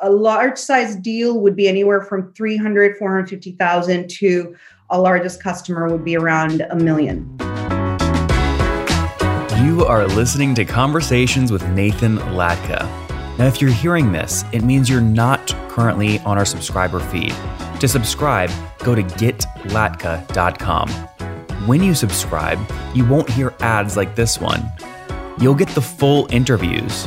a large size deal would be anywhere from 300, 450,000 to a largest customer would be around a million. You are listening to Conversations with Nathan Latka. Now, if you're hearing this, it means you're not currently on our subscriber feed. To subscribe, go to getlatka.com. When you subscribe, you won't hear ads like this one. You'll get the full interviews.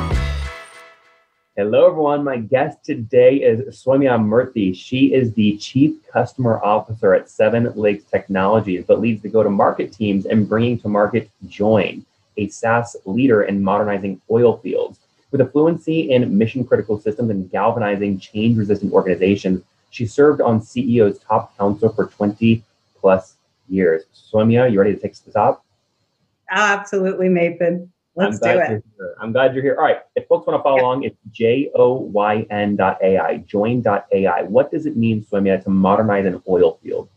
Hello, everyone. My guest today is Soumya Murthy. She is the Chief Customer Officer at Seven Lakes Technologies, but leads the go to market teams and bringing to market Joyn, a SaaS leader in modernizing oil fields. With a fluency in mission critical systems and galvanizing change resistant organizations, she served on CEO's top council for 20 plus years. Soumya, you ready to take the top? Absolutely, Nathan. Let's do it. I'm glad you're here. All right. If folks want to follow yeah. along, it's J O Y N dot AI, joyn.ai. What does it mean, Soumya, to modernize an oil field?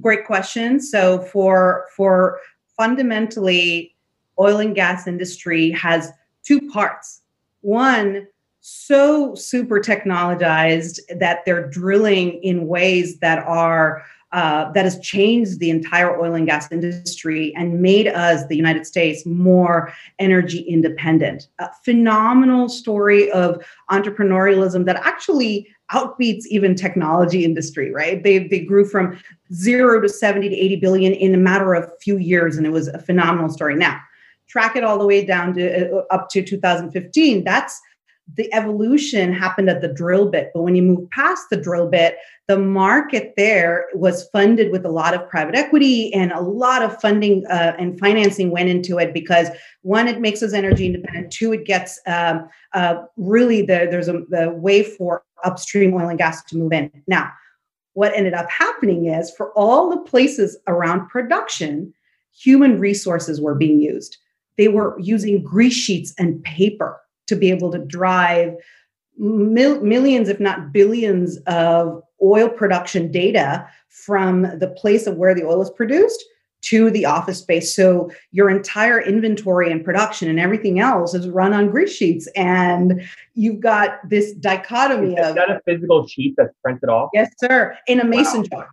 Great question. So for for fundamentally, oil and gas industry has two parts. One, so super technologized that they're drilling in ways that are uh, that has changed the entire oil and gas industry and made us, the United States, more energy independent. A phenomenal story of entrepreneurialism that actually outbeats even technology industry, right? They, they grew from zero to 70 to 80 billion in a matter of few years, and it was a phenomenal story. Now, track it all the way down to uh, up to 2015. That's the evolution happened at the drill bit. But when you move past the drill bit, the market there was funded with a lot of private equity and a lot of funding uh, and financing went into it because one, it makes us energy independent. Two, it gets um, uh, really the, there's a the way for upstream oil and gas to move in. Now, what ended up happening is for all the places around production, human resources were being used. They were using grease sheets and paper to be able to drive mil- millions, if not billions, of oil production data from the place of where the oil is produced to the office space. So your entire inventory and production and everything else is run on grease sheets. And you've got this dichotomy is of that a physical sheet that's printed off? Yes, sir. In a mason wow. jar.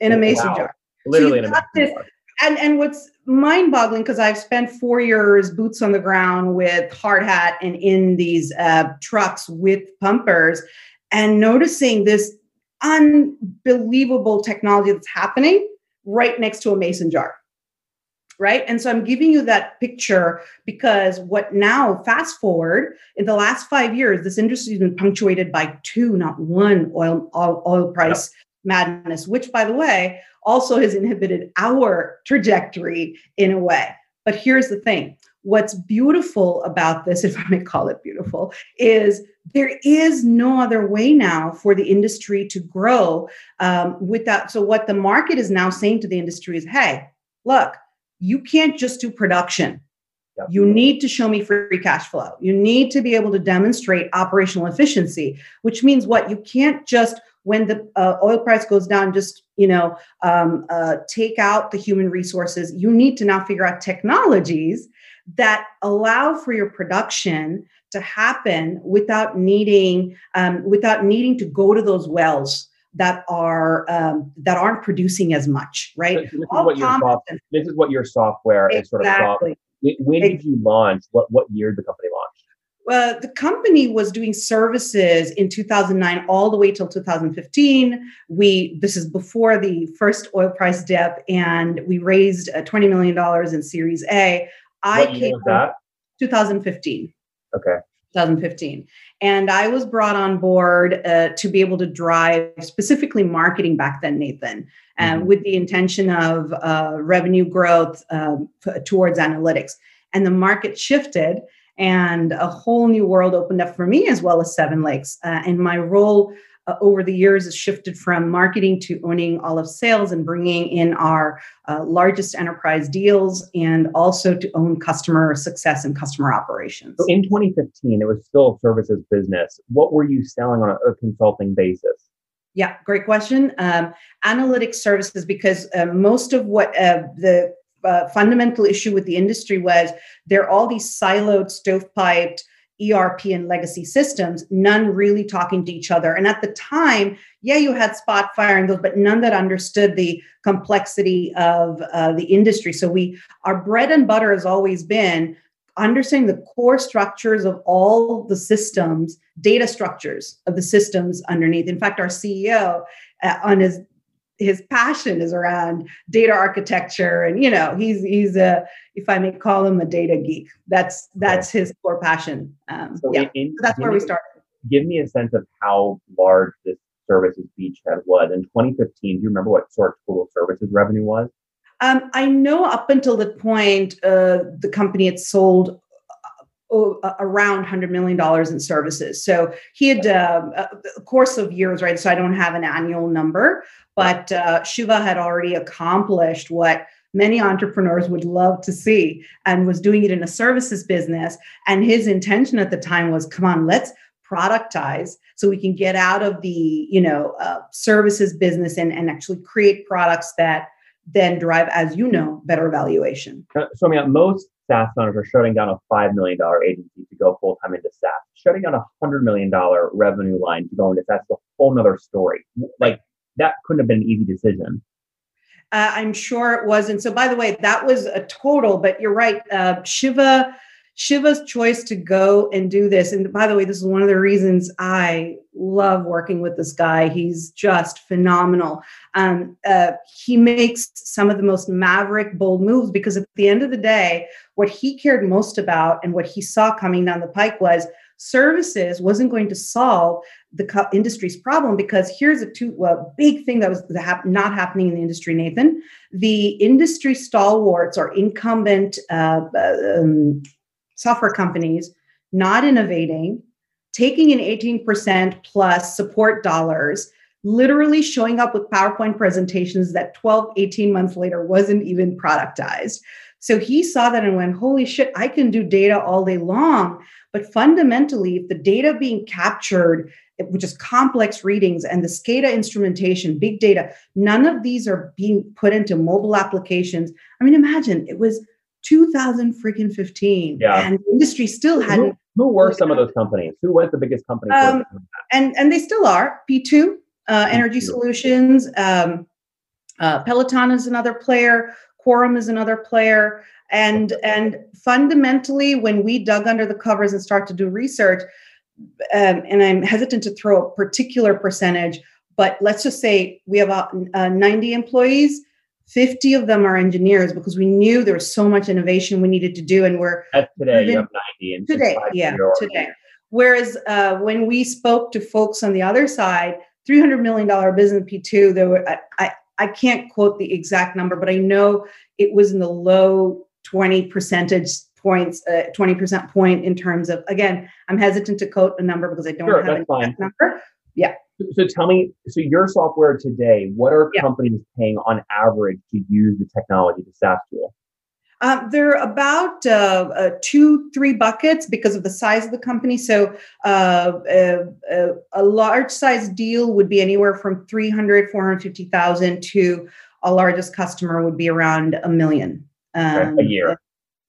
In a mason wow. jar. Literally so in a mason jar and and what's mind boggling because I've spent four years boots on the ground with hard hat and in these uh, trucks with pumpers, and noticing this unbelievable technology that's happening right next to a mason jar. Right. And so I'm giving you that picture because what now, fast forward in the last five years, this industry has been punctuated by two, not one oil, oil, oil price. Madness, which, by the way, also has inhibited our trajectory in a way. But here's the thing what's beautiful about this, if I may call it beautiful, is there is no other way now for the industry to grow um, without. So, what the market is now saying to the industry is hey, look, you can't just do production. You need to show me free cash flow. You need to be able to demonstrate operational efficiency, which means what? You can't just when the uh, oil price goes down, just you know, um, uh, take out the human resources. You need to now figure out technologies that allow for your production to happen without needing um, without needing to go to those wells that are um, that aren't producing as much, right? So this, is what your soft, this is what your software exactly. is sort of. Soft. When, when did you launch? What what year did the company launch? Uh, the company was doing services in 2009 all the way till 2015. We this is before the first oil price dip, and we raised uh, 20 million dollars in Series A. I what came was that? 2015. Okay. 2015. And I was brought on board uh, to be able to drive specifically marketing back then, Nathan, and mm-hmm. with the intention of uh, revenue growth um, towards analytics. And the market shifted and a whole new world opened up for me as well as Seven Lakes. Uh, and my role uh, over the years has shifted from marketing to owning all of sales and bringing in our uh, largest enterprise deals and also to own customer success and customer operations. So in 2015, it was still a services business. What were you selling on a, a consulting basis? Yeah, great question. Um, analytics services, because uh, most of what uh, the fundamental issue with the industry was there are all these siloed, stovepiped ERP and legacy systems, none really talking to each other. And at the time, yeah, you had Spotfire and those, but none that understood the complexity of uh, the industry. So we, our bread and butter has always been understanding the core structures of all the systems, data structures of the systems underneath. In fact, our CEO uh, on his his passion is around data architecture and you know he's he's a if i may call him a data geek. That's that's his core passion. Um, so yeah. in, so that's where we started. give me a sense of how large this services beachhead was. In 2015 do you remember what sort of total services revenue was? Um, i know up until the point uh, the company had sold around $100 million in services. So he had uh, a course of years, right? So I don't have an annual number, but uh, Shiva had already accomplished what many entrepreneurs would love to see and was doing it in a services business. And his intention at the time was come on, let's productize so we can get out of the you know uh, services business and, and actually create products that then drive as you know better valuation uh, so i mean most SaaS founders are shutting down a $5 million agency to go full time into SaaS. Shutting down a $100 million revenue line to go into SaaS is a whole nother story. Like that couldn't have been an easy decision. Uh, I'm sure it wasn't. So, by the way, that was a total, but you're right. Uh, Shiva Shiva's choice to go and do this. And by the way, this is one of the reasons I love working with this guy. He's just phenomenal. Um, uh, he makes some of the most maverick, bold moves because at the end of the day, what he cared most about and what he saw coming down the pike was services wasn't going to solve the co- industry's problem because here's a two big thing that was not happening in the industry nathan the industry stalwarts or incumbent uh, um, software companies not innovating, taking in 18% plus support dollars, literally showing up with PowerPoint presentations that 12, 18 months later wasn't even productized. So he saw that and went, holy shit, I can do data all day long. But fundamentally, if the data being captured, which is complex readings and the SCADA instrumentation, big data, none of these are being put into mobile applications. I mean, imagine it was 2000 freaking 15 yeah. and the industry still hadn't who, who were some of those companies? Who was the biggest company um, and and they still are. P2 uh, energy P2. solutions um, uh, peloton is another player. Quorum is another player. And and fundamentally when we dug under the covers and start to do research um, and i'm hesitant to throw a particular percentage but let's just say we have about uh, 90 employees 50 of them are engineers because we knew there was so much innovation we needed to do and we're today you have 90 and today yeah today. Whereas uh, when we spoke to folks on the other side 300 million dollar business p2 there were I, I i can't quote the exact number but i know it was in the low 20 percentage points uh, 20% point in terms of again i'm hesitant to quote a number because i don't sure, have a number. Yeah so tell me, so your software today, what are yeah. companies paying on average to use the technology, the SaaS tool? Um, they're about uh, uh, two, three buckets because of the size of the company. So uh, a, uh, uh, a, large size deal would be anywhere from 300, 450,000 to a largest customer would be around a million. Um, a year.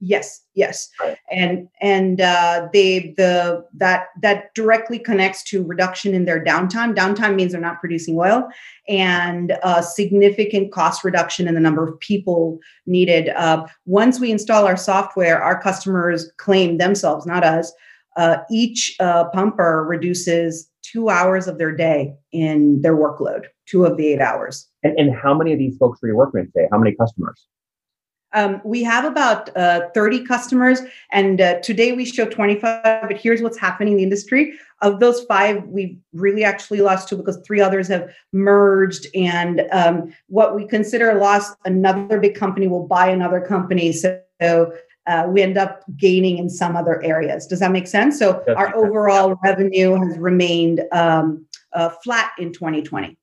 Yes, yes, right. and and uh, they the that that directly connects to reduction in their downtime. Downtime means they're not producing oil, and a significant cost reduction in the number of people needed. Uh, once we install our software, our customers claim themselves, not us, uh, each uh, pumper reduces two hours of their day in their workload, two of the eight hours. And, and how many of these folks are you working with today? How many customers? Um, we have about uh, 30 customers, and uh, today we show 25. But here's what's happening in the industry. Of those five, we really actually lost two because three others have merged. And um, what we consider a loss, another big company will buy another company. So uh, we end up gaining in some other areas. Does that make sense? So That's our overall revenue has remained um, uh, flat in 2020.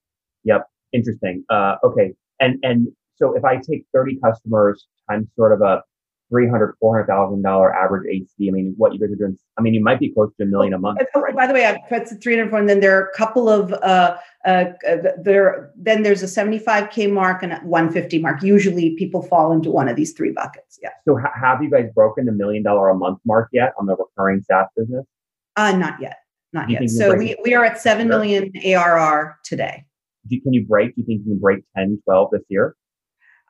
Yep, interesting. Uh, okay, and and so if I take 30 customers times sort of a 300 400,000 dollar average AC, I mean, what you guys are doing, I mean, you might be close to a million a month. Oh, by the way, I've put 300 and then there are a couple of uh, uh, there. Then there's a 75k mark and a 150 mark. Usually, people fall into one of these three buckets. Yeah. So ha- have you guys broken the million dollar a month mark yet on the recurring SaaS business? Uh, not yet, not yet. So we, we are at seven Sure. ARR today. Do, can you break? Do you think you can break 10, 12 this year?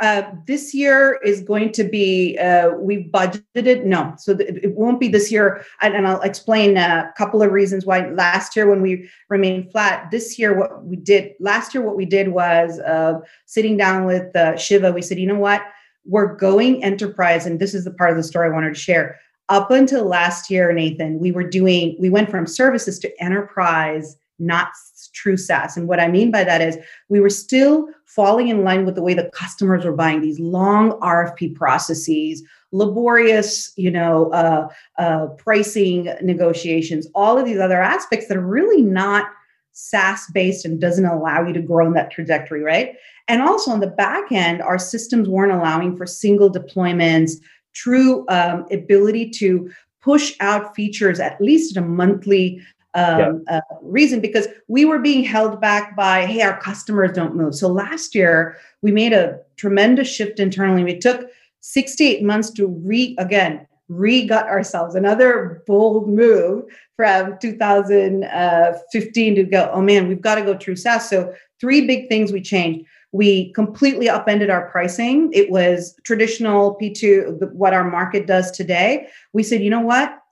Uh, this year is going to be uh, we've budgeted no so th- it won't be this year. And, and i'll explain a couple of reasons why. Last year when we remained flat this year what we did last year what we did was uh, sitting down with uh, shiva we said you know what? We're going enterprise and this is the part of the story i wanted to share. Up until last year nathan we were doing we went from services to enterprise not true SaaS. And what I mean by that is we were still falling in line with the way the customers were buying these long RFP processes, laborious, you know, uh, uh, pricing negotiations, all of these other aspects that are really not SaaS based and doesn't allow you to grow in that trajectory, right? And also on the back end, our systems weren't allowing for single deployments, true um, ability to push out features at least at a monthly um, uh, reason because we were being held back by hey our customers don't move. So last year we made a tremendous shift internally. We took six to eight months to re again re-gut ourselves. Another bold move from 2015 to go oh man we've got to go true SaaS. So three big things we changed. We completely upended our pricing. It was traditional p2 what our market does today. We said you know what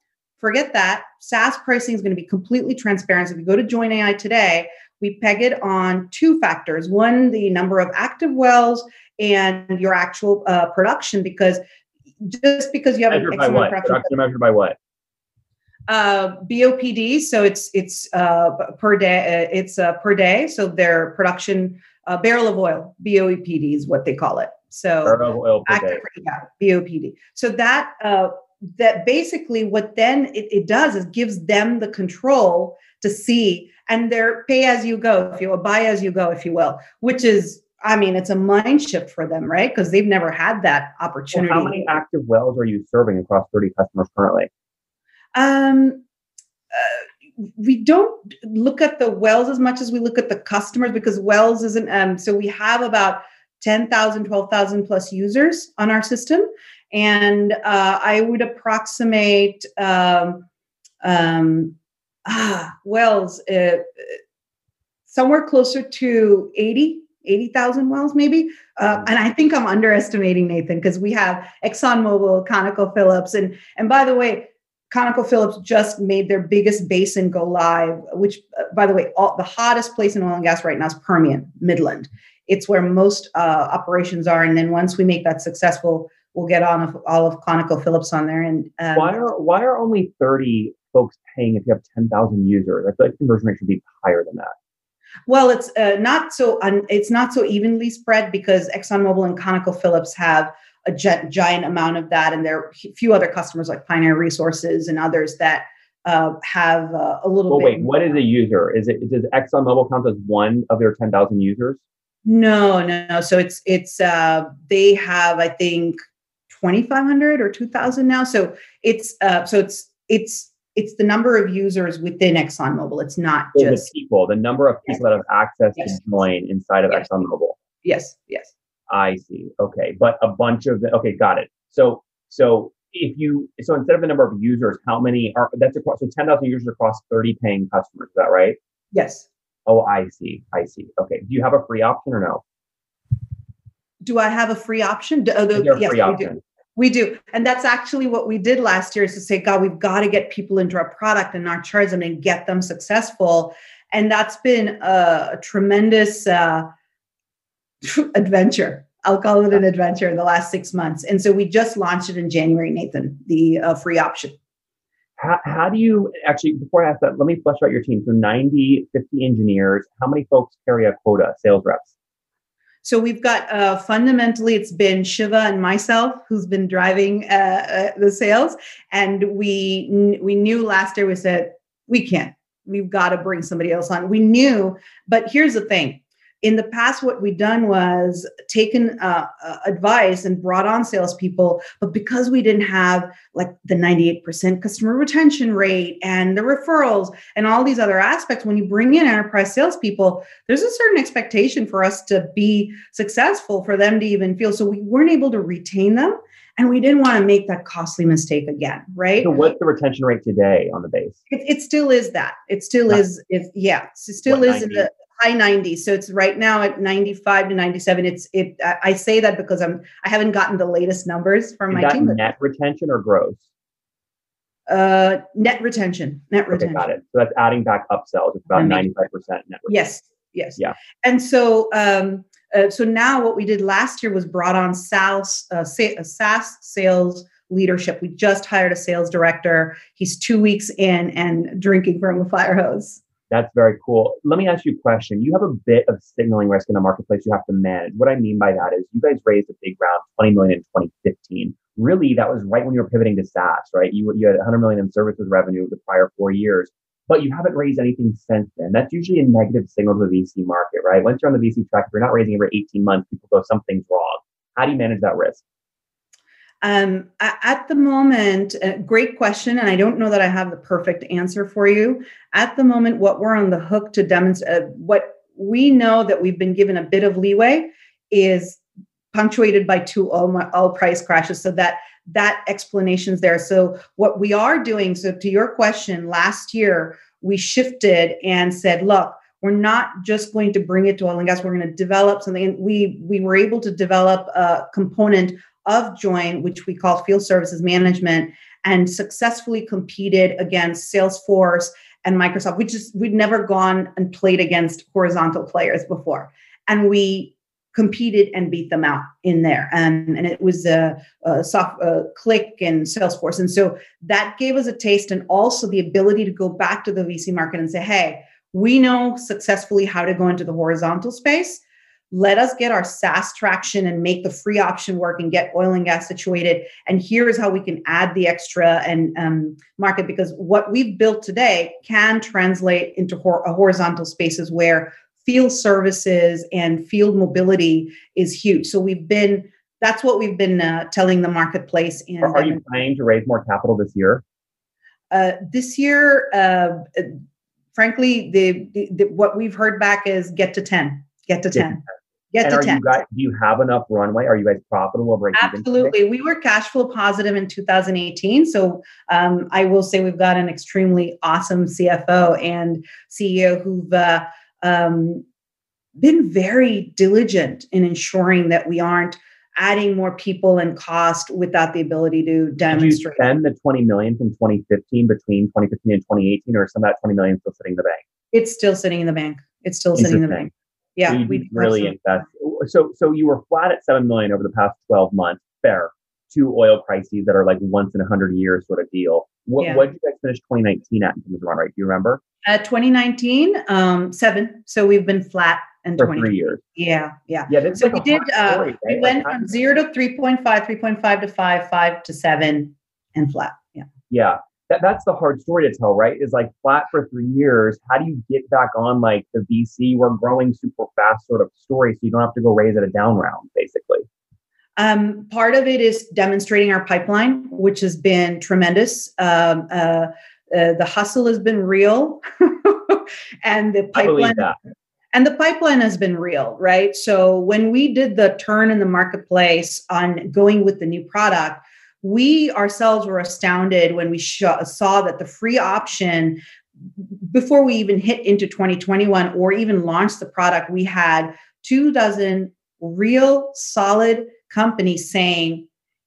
forget that. SaaS pricing is going to be completely transparent. So if you go to Joyn AI today, we peg it on two factors. One, the number of active wells and your actual uh, production, because just because you have an Measured by excellent what? production, Production measured by what? uh, BOPD, so it's it's uh, per day. Uh, it's uh, per day. So their production uh, barrel of oil, BOPD is what they call it. So Barrel of oil per active day. yeah, BOPD. So that uh, that basically what then it, it does is gives them the control to see and they're pay as you go, if you will, buy as you go, if you will, which is I mean, it's a mind shift for them, right? Because they've never had that Well, opportunity. how many active wells are you serving across 30 customers currently? Um, uh, we don't look at the wells as much as we look at the customers because wells isn't. Um, so we have about 10,000, 12,000 plus users on our system. And uh, I would approximate um, um, ah, wells uh, somewhere closer to 80. 80,000 wells, maybe. Uh, and I think I'm underestimating Nathan because we have ExxonMobil, ConocoPhillips, and and by the way, ConocoPhillips just made their biggest basin go live, which, uh, by the way, all, the hottest place in oil and gas right now is Permian, Midland. It's where most uh, operations are. And then once we make that successful, we'll get on all of ConocoPhillips on there. And um, why are why are only 30 folks paying if you have 10,000 users? I feel like conversion rate should be higher than that. Well, it's uh, not so un- it's not so evenly spread because ExxonMobil and ConocoPhillips have a gi- giant amount of that, and there are a few other customers like Pioneer Resources and others that uh, have uh, a little Well, bit. wait, what is a user? Is it does ExxonMobil count as one of their 10,000 users? No, no, no. So it's it's uh, they have I think twenty five hundred or two thousand now. So it's uh, so it's it's it's the number of users within ExxonMobil. It's not the just people, the number of people that have access Yes. to Joyn inside of Yes. ExxonMobil. yes, yes. I see. Okay, but a bunch of the, okay, got it. So so if you so instead of the number of users, how many are that's across so 10,000 users across 30 paying customers, is that right? Yes. Oh, I see. I see. Okay. Do you have a free option or no? Do I have a free option? Do, the- Is there a yes, we option? do. We do. And that's actually what we did last year is to say, God, we've got to get people into our product and not charge them and get them successful. And that's been a, a tremendous uh, adventure. I'll call it an adventure in the last six months. And so we just launched it in January, Nathan, the uh, free option. How, how do you actually, before I ask that, let me flesh out your team. So 90, 50 engineers. How many folks carry a quota, sales reps? So we've got uh, fundamentally, it's been Shiva and myself who's been driving uh, uh, the sales, and we we knew last year we said we can't. We've got to bring somebody else on. We knew, but here's the thing: in the past, what we've done was taken uh, uh, advice and brought on salespeople, but because we didn't have like the 98% customer retention rate and the referrals and all these other aspects, when you bring in enterprise salespeople, there's a certain expectation for us to be successful for them to even feel. So we weren't able to retain them and we didn't want to make that costly mistake again right? So what's the retention rate today on the base? It, it still is that. It still is it yeah it still what, is in the high 90s so it's right now at 95 to 97 it's it i say that because i'm i haven't gotten the latest numbers from Is my team net retention or gross uh net retention net okay, retention got it so that's adding back upsells it's about 95% net retention. yes yes yeah and so um uh, so now what we did last year was brought on sales uh, sa- SaaS sales leadership. We just hired a sales director. He's two weeks in and drinking from a fire hose. That's very cool. Let me ask you a question. You have a bit of signaling risk in the marketplace you have to manage. What I mean by that is you guys raised a big round, 20 million in 2015. Really, that was right when you were pivoting to SaaS, right? You, you had 100 million in services revenue the prior four years, but you haven't raised anything since then. That's usually a negative signal to the VC market, right? Once you're on the VC track, if you're not raising every 18 months, people go, something's wrong. How do you manage that risk? Um, at the moment, uh, great question, and I don't know that I have the perfect answer for you. At the moment, what we're on the hook to demonstrate, uh, what we know that we've been given a bit of leeway is punctuated by two oil price crashes, so that that explanation is there. So what we are doing, so to your question, last year we shifted and said, look, we're not just going to bring it to oil and gas. We're going to develop something. And we we were able to develop a component of Joyn, which we call Field Services Management, and successfully competed against Salesforce and Microsoft, which is we'd never gone and played against horizontal players before. And we competed and beat them out in there. Um, and it was a, a soft uh, Qlik and Salesforce. And so that gave us a taste and also the ability to go back to the VC market and say, hey, we know successfully how to go into the horizontal space let us get our SaaS traction and make the free option work and get oil and gas situated. And here's how we can add the extra and um, market because what we've built today can translate into hor- horizontal spaces where field services and field mobility is huge. So we've been that's what we've been uh, telling the marketplace. And are you planning to raise more capital this year? Uh, this year, uh, frankly, the, the, the, what we've heard back is get to ten, get to ten. Get and to 10. You guys, do you have enough runway? Are you guys profitable? Absolutely. We were cash flow positive in 2018. So um, I will say we've got an extremely awesome CFO and CEO who've uh, um, been very diligent in ensuring that we aren't adding more people and cost without the ability to demonstrate. Did you spend the 20 million from 2015 between 2015 and 2018, or is some of that 20 million still sitting in the bank? It's still sitting in the bank. It's still sitting in the bank. Yeah, so we really invest. So, so you were flat at seven million over the past twelve months. Fair. Two oil crises that are like once in a hundred years sort of deal. What, yeah. what did you guys finish 2019 at in terms of run rate? Do you remember? At 2019, um, seven. So we've been flat and for three years. Yeah, yeah. Yeah. So like we did. Uh, story, right? We went from zero to 3.5, 3.5 to five, five to seven, and flat. Yeah. Yeah that, that's the hard story to tell, right? Is like flat for three years. How do you get back on like the VC, we're growing super fast sort of story so you don't have to go raise at a down round, basically? Um, part of it is demonstrating our pipeline, which has been tremendous. Um, uh, uh, the hustle has been real, and the pipeline and the pipeline has been real, right? So when we did the turn in the marketplace on going with the new product, we ourselves were astounded when we sh- saw that the free option before we even hit into 2021 or even launched the product we had two dozen real solid companies saying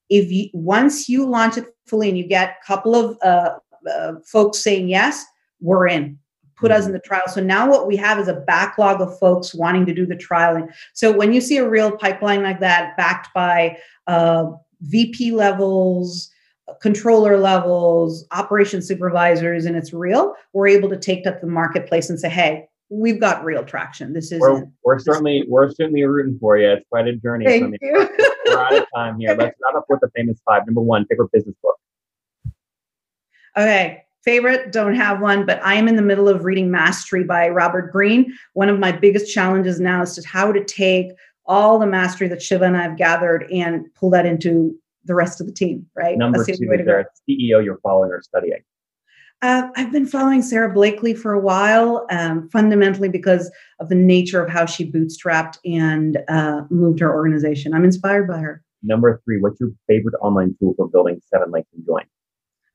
if you once you launch it fully and you get a couple of uh, uh, folks saying yes, we're in. Put us in the trial. So now what we have is a backlog of folks wanting to do the trialing. So when you see a real pipeline like that, backed by uh, VP levels, controller levels, operation supervisors, and it's real, we're able to take that to the marketplace and say, hey, we've got real traction. This is we're, we're certainly we're certainly rooting for you. It's quite a journey. Thank you. we're out of time here. Let's wrap up with the famous five. Number one, favorite business book. Okay. Favorite, don't have one, but I am in the middle of reading Mastery by Robert Greene. One of my biggest challenges now is just how to take all the mastery that Shiva and I have gathered and pull that into the rest of the team, right? Number two, is there a CEO you're following or studying? Uh, I've been following Sara Blakely for a while, um, fundamentally because of the nature of how she bootstrapped and uh, moved her organization. I'm inspired by her. Number three, what's your favorite online tool for building Seven Lakes and Joyn?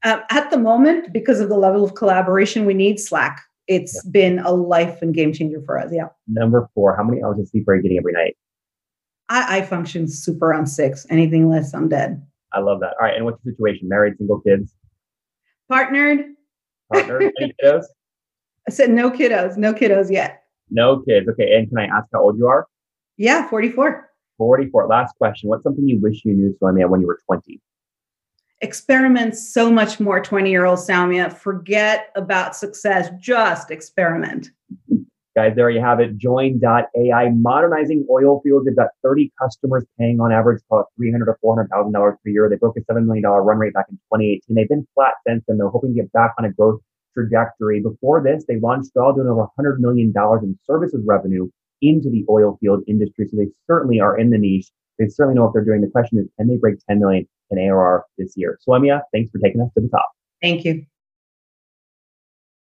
Uh, at the moment, because of the level of collaboration we need, Slack. It's yeah. been a life and game changer for us. Yeah. Number four, how many hours of sleep are you getting every night? I, I function super on six. Anything less, I'm dead. I love that. All right. And what's your situation? Married, single, kids? Partnered. Partnered. Any kiddos? I said no kiddos. No kiddos yet. No kids. Okay. And can I ask how old you are? Yeah, 44. 44. Last question. What's something you wish you knew, Soumya, when you were 20? Experiment so much more, 20 year old Soumya. Forget about success. Just experiment. Guys, there you have it. Joyn.ai, modernizing oil fields. They've got 30 customers paying on average about 300 or $400,000 per year. They broke a $7 million run rate back in 2018. They've been flat since then. They're hoping to get back on a growth trajectory. Before this, they launched all doing over $100 million in services revenue into the oil field industry. So they certainly are in the niche. They certainly know what they're doing. The question is, can they break 10 million in ARR this year? Soumya, thanks for taking us to the top. Thank you.